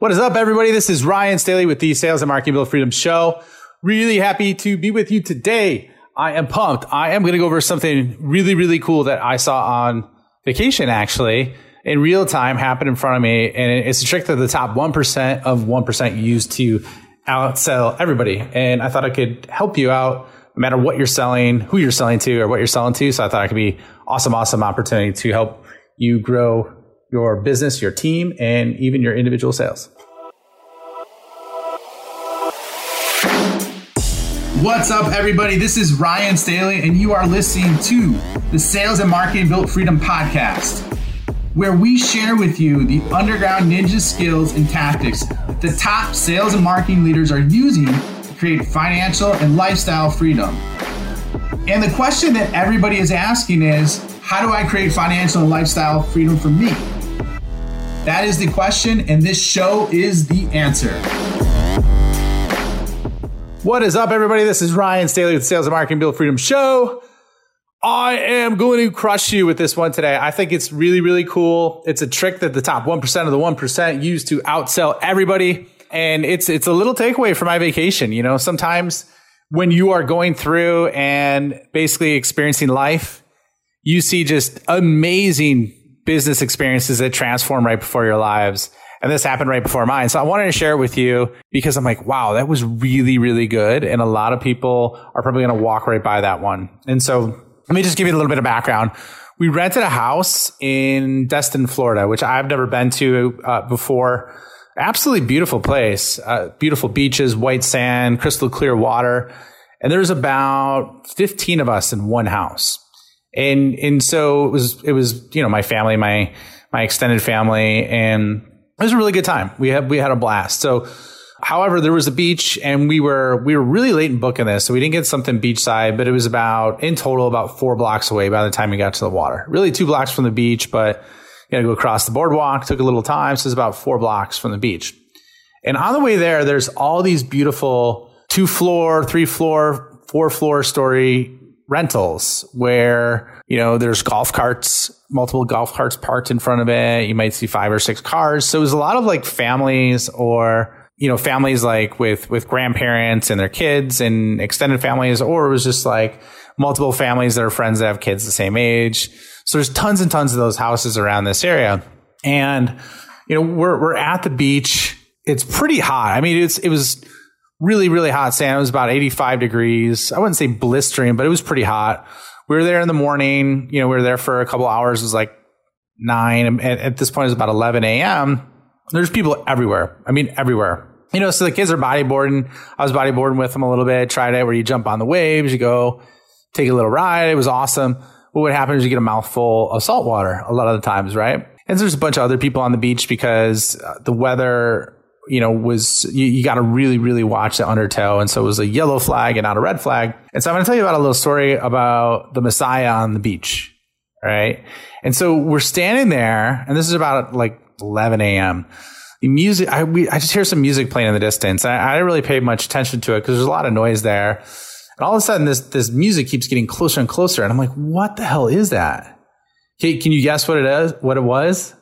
What is up, everybody? This is Ryan Staley with the Sales and Marketing Built Freedom Show. Really happy to be with you today. I am pumped. I am going to go over something really, really cool that I saw on vacation, actually, in real time, happen in front of me. And it's a trick that the top 1% of 1% use to outsell everybody. And I thought I could help you out no matter what you're selling, who you're selling to, or what you're selling to. So I thought it could be awesome, awesome opportunity to help you grow your business, your team, and even your individual sales. What's up, everybody? This is Ryan Staley, and you are listening to the Sales and Marketing Built Freedom podcast, where we share with you the underground ninja skills and tactics the top sales and marketing leaders are using to create financial and lifestyle freedom. And the question that everybody is asking is how do I create financial and lifestyle freedom for me? That is the question, and this show is the answer. What is up, everybody? This is Ryan Staley with the Sales and Marketing Built Freedom Show. I am going to crush you with this one today. I think it's really, really cool. It's a trick that the top 1% of the 1% use to outsell everybody. And it's, it's a little takeaway from my vacation. You know, sometimes when you are going through and basically experiencing life, you see just amazing business experiences that transform right before your lives. And this happened right before mine. So I wanted to share it with you because I'm like, wow, that was really, really good. And a lot of people are probably going to walk right by that one. And so let me just give you a little bit of background. We rented a house in Destin, Florida, which I've never been to uh, before. Absolutely beautiful place, uh, beautiful beaches, white sand, crystal clear water. And there's about 15 of us in one house and and so it was it was you know my family my my extended family and it was a really good time. We had we had a blast. So however there was a beach and we were we were really late in booking this so we didn't get something beachside but it was about in total about four blocks away by the time we got to the water. Really two blocks from the beach but you to go across the boardwalk. Took a little time so it's about four blocks from the beach. And on the way there there's all these beautiful two floor three floor four floor story rentals where, you know, there's golf carts, multiple golf carts parked in front of it. You might see five or six cars. So it was a lot of like families or, you know, families like with, with grandparents and their kids and extended families, or it was just like multiple families that are friends that have kids the same age. So there's tons and tons of those houses around this area. And, you know, we're, we're at the beach. It's pretty hot. I mean, it's, it was, really, really hot sand. It was about 85 degrees. I wouldn't say blistering, but it was pretty hot. We were there in the morning. You know, we were there for a couple hours. It was like nine. And at this point, it was about 11 a.m. There's people everywhere. I mean, everywhere. You know, so the kids are bodyboarding. I was bodyboarding with them a little bit. Tried it where you jump on the waves, you go take a little ride. It was awesome. What would happen is you get a mouthful of salt water a lot of the times, right? And there's a bunch of other people on the beach because uh, the weather you know, was you, you got to really, really watch the undertow. And so it was a yellow flag and not a red flag. And so I'm going to tell you about a little story about the Messiah on the beach. Right. And so we're standing there and this is about like 11 a.m. Music, I, we, I just hear some music playing in the distance. I, I didn't really pay much attention to it because there's a lot of noise there. And all of a sudden this, this music keeps getting closer and closer. And I'm like, what the hell is that? Okay, can you guess what it is, what it was?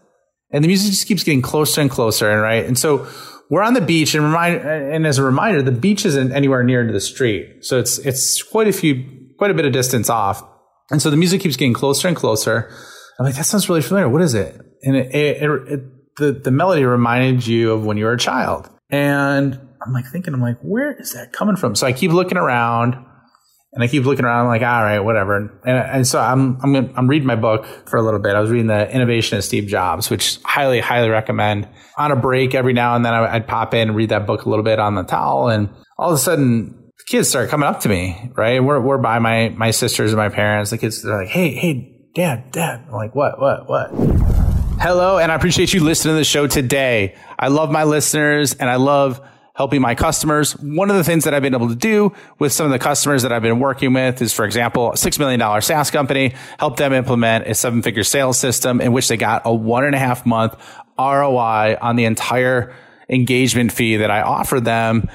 And the music just keeps getting closer and closer. And right. And so we're on the beach and remind, and as a reminder, the beach isn't anywhere near to the street. So it's, it's quite a few, quite a bit of distance off. And so the music keeps getting closer and closer. I'm like, that sounds really familiar. What is it? And it, it, it, the, the melody reminded you of when you were a child. And I'm like thinking, I'm like, where is that coming from? So I keep looking around and I keep looking around, I'm like, all right, whatever. And, and so I'm, I'm, gonna, I'm reading my book for a little bit. I was reading The Innovation of Steve Jobs, which highly, highly recommend. On a break every now and then, I'd pop in and read that book a little bit on the towel. And all of a sudden, kids start coming up to me, right? We're, we're by my, my sisters and my parents. The kids, they're like, hey, hey, dad, dad. I'm like, what, what, what? Hello, and I appreciate you listening to the show today. I love my listeners and I love helping my customers. One of the things that I've been able to do with some of the customers that I've been working with is, for example, a $6 million SaaS company, help them implement a seven figure sales system in which they got a one and a half month ROI on the entire engagement fee that I offered them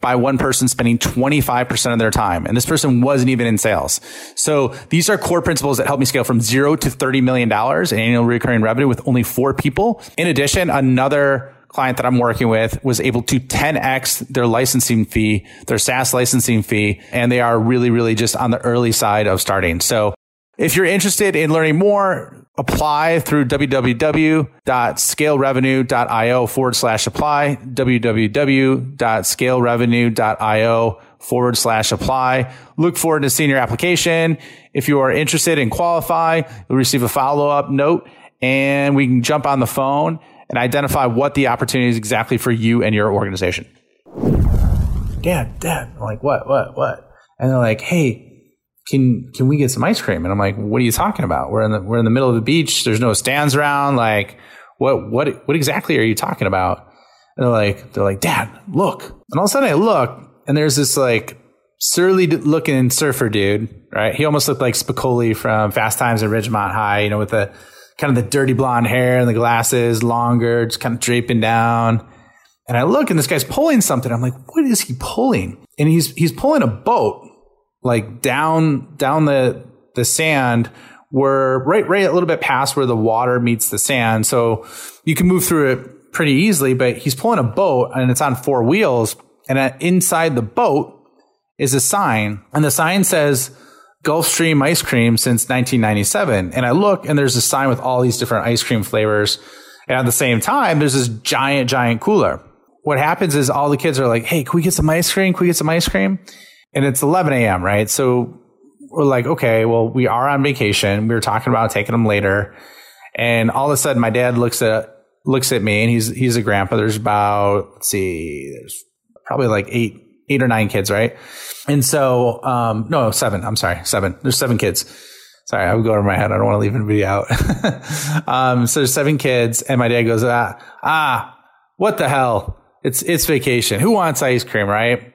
by one person spending 25% of their time. And this person wasn't even in sales. So these are core principles that help me scale from zero to $30 million in annual recurring revenue with only four people. In addition, another client that I'm working with was able to 10x their licensing fee, their SaaS licensing fee, and they are really, really just on the early side of starting. So if you're interested in learning more, apply through www.scalerevenue.io forward slash apply, www.scalerevenue.io forward slash apply. Look forward to seeing your application. If you are interested and qualify, you'll receive a follow up note and we can jump on the phone and identify what the opportunity is exactly for you and your organization. Dad, dad, I'm like, what, what, what? And they're like, hey, can can we get some ice cream? And I'm like, what are you talking about? We're in the we're in the middle of the beach. There's no stands around. Like, what what what exactly are you talking about? And they're like, they're like, Dad, look. And all of a sudden I look, and there's this like surly looking surfer dude, right? He almost looked like Spicoli from Fast Times at Ridgemont High, you know, with the kind of the dirty blonde hair and the glasses longer, just kind of draping down. And I look and this guy's pulling something. I'm like, what is he pulling? And he's he's pulling a boat like down down the the sand where right right a little bit past where the water meets the sand. So you can move through it pretty easily, but he's pulling a boat and it's on four wheels and uh, inside the boat is a sign and the sign says Gulfstream ice cream since 1997. And I look and there's a sign with all these different ice cream flavors. And at the same time, there's this giant, giant cooler. What happens is all the kids are like, Hey, can we get some ice cream? Can we get some ice cream? and it's 11 a.m., right? So we're like, okay, well, we are on vacation. We were talking about taking them later. And all of a sudden my dad looks at, looks at me and he's, he's a grandpa. There's about, let's see, there's probably like eight, eight or nine kids, right? And so, um, no, seven. I'm sorry, seven. There's seven kids. Sorry, I would go over my head. I don't want to leave anybody out. um, so there's seven kids, and my dad goes, ah, ah, what the hell? It's it's vacation. Who wants ice cream, right?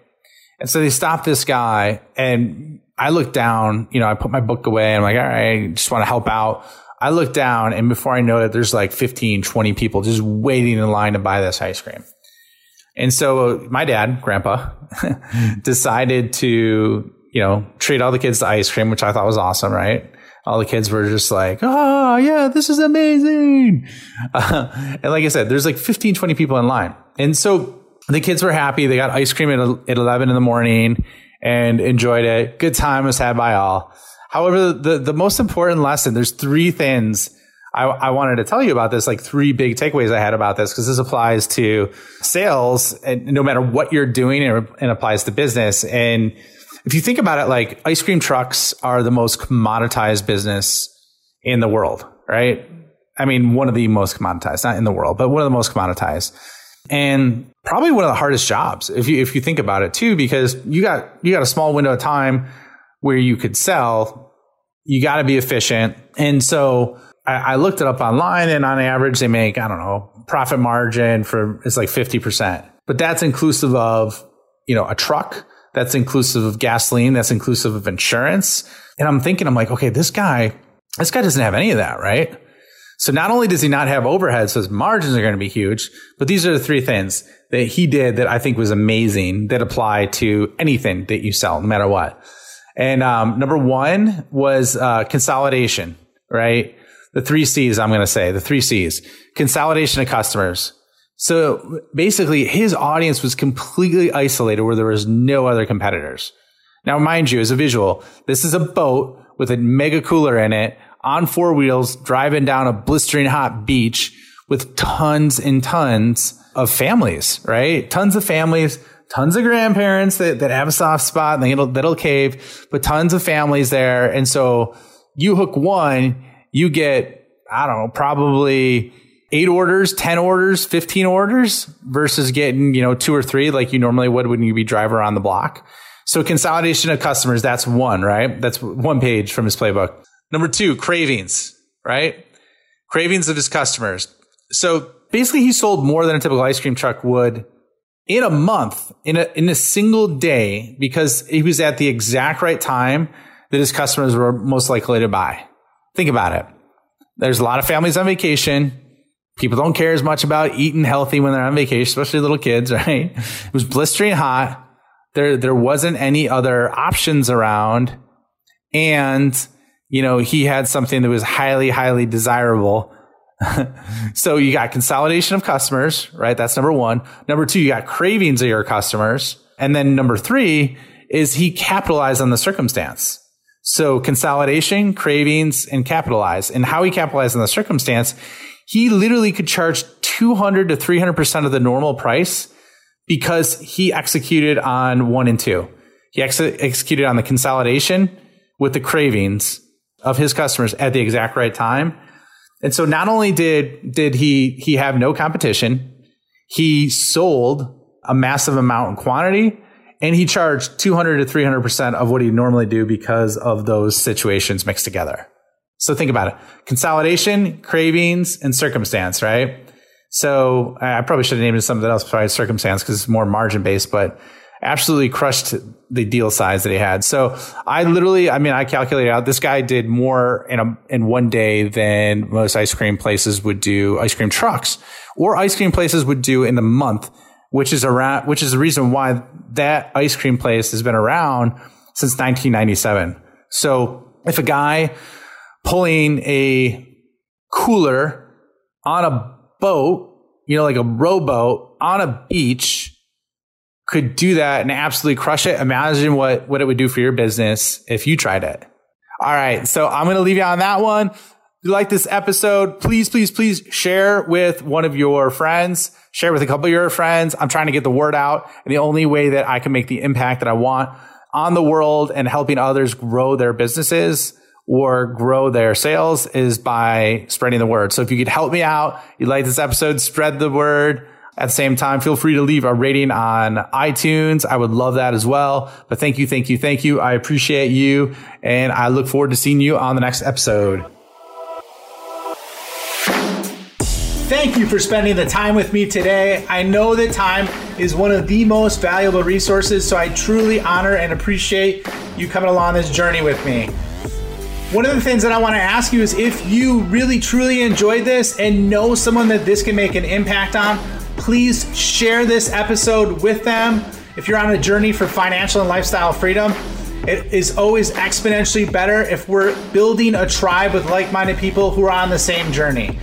And so they stopped this guy and I looked down, you know, I put my book away I'm like, all right, just want to help out. I look down and before I know it, there's like 15, 20 people just waiting in line to buy this ice cream. And so my dad, grandpa, decided to, you know, treat all the kids to ice cream, which I thought was awesome, right? All the kids were just like, oh, yeah, this is amazing. Uh, and like I said, there's like 15, 20 people in line. And so the kids were happy. They got ice cream at, at 11 in the morning and enjoyed it. Good time was had by all. However, the, the most important lesson, there's three things I, I wanted to tell you about this, like three big takeaways I had about this, because this applies to sales and no matter what you're doing and, and applies to business. And if you think about it, like ice cream trucks are the most commoditized business in the world, right? I mean, one of the most commoditized, not in the world, but one of the most commoditized and probably one of the hardest jobs if you if you think about it too, because you got you got a small window of time where you could sell. You got to be efficient, and so I, I looked it up online, and on average, they make I don't know profit margin for it's like fifty percent, but that's inclusive of you know a truck. That's inclusive of gasoline. That's inclusive of insurance. And I'm thinking, I'm like, okay, this guy, this guy doesn't have any of that, right? So not only does he not have overhead, so his margins are going to be huge, but these are the three things that he did that I think was amazing that apply to anything that you sell, no matter what. And um, number one was uh, consolidation, right? The three C's, I'm going to say, the three C's consolidation of customers. So basically, his audience was completely isolated where there was no other competitors. Now, mind you, as a visual, this is a boat with a mega cooler in it on four wheels driving down a blistering hot beach with tons and tons of families, right? Tons of families, tons of grandparents that, that have a soft spot and that'll, that'll cave, but tons of families there. And so you hook one, you get, I don't know, probably eight orders, 10 orders, 15 orders versus getting, you know, two or three like you normally would when you be driver on the block. So consolidation of customers, that's one, right? That's one page from his playbook. Number two, cravings, right? Cravings of his customers. So basically he sold more than a typical ice cream truck would in a month, in a, in a single day, because he was at the exact right time that his customers were most likely to buy. Think about it. There's a lot of families on vacation. People don't care as much about eating healthy when they're on vacation, especially little kids, right? It was blistering hot. There, there wasn't any other options around. And you know, he had something that was highly, highly desirable so you got consolidation of customers, right? That's number one. Number two, you got cravings of your customers. And then number three is he capitalized on the circumstance. So consolidation, cravings, and capitalize. And how he capitalized on the circumstance, he literally could charge 200 to 300% of the normal price because he executed on one and two. He ex- executed on the consolidation with the cravings of his customers at the exact right time. And so not only did, did he, he have no competition, he sold a massive amount in quantity and he charged 200 to 300% of what he'd normally do because of those situations mixed together. So think about it. Consolidation, cravings, and circumstance, right? So I probably should have named it something else besides circumstance because it's more margin based, but absolutely crushed the deal size that he had. So I literally, I mean, I calculated out this guy did more in a, in one day than most ice cream places would do ice cream trucks or ice cream places would do in the month, which is around, which is the reason why that ice cream place has been around since 1997. So if a guy pulling a cooler on a boat, you know, like a rowboat on a beach could do that and absolutely crush it. Imagine what, what it would do for your business if you tried it. All right. So I'm going to leave you on that one. If you like this episode, please, please, please share with one of your friends, share with a couple of your friends. I'm trying to get the word out. And the only way that I can make the impact that I want on the world and helping others grow their businesses or grow their sales is by spreading the word. So if you could help me out, you like this episode, spread the word at the same time, feel free to leave a rating on iTunes. I would love that as well. But thank you, thank you, thank you. I appreciate you. And I look forward to seeing you on the next episode. Thank you for spending the time with me today. I know that time is one of the most valuable resources, so I truly honor and appreciate you coming along this journey with me. One of the things that I want to ask you is if you really truly enjoyed this and know someone that this can make an impact on, please share this episode with them. If you're on a journey for financial and lifestyle freedom, it is always exponentially better if we're building a tribe with like minded people who are on the same journey.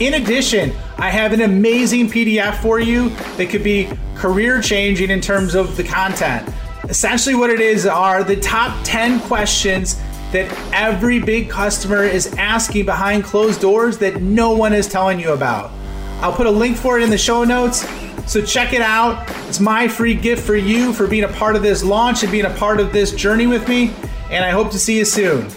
In addition, I have an amazing PDF for you that could be career changing in terms of the content. Essentially, what it is are the top 10 questions that every big customer is asking behind closed doors that no one is telling you about. I'll put a link for it in the show notes. So check it out. It's my free gift for you for being a part of this launch and being a part of this journey with me. And I hope to see you soon.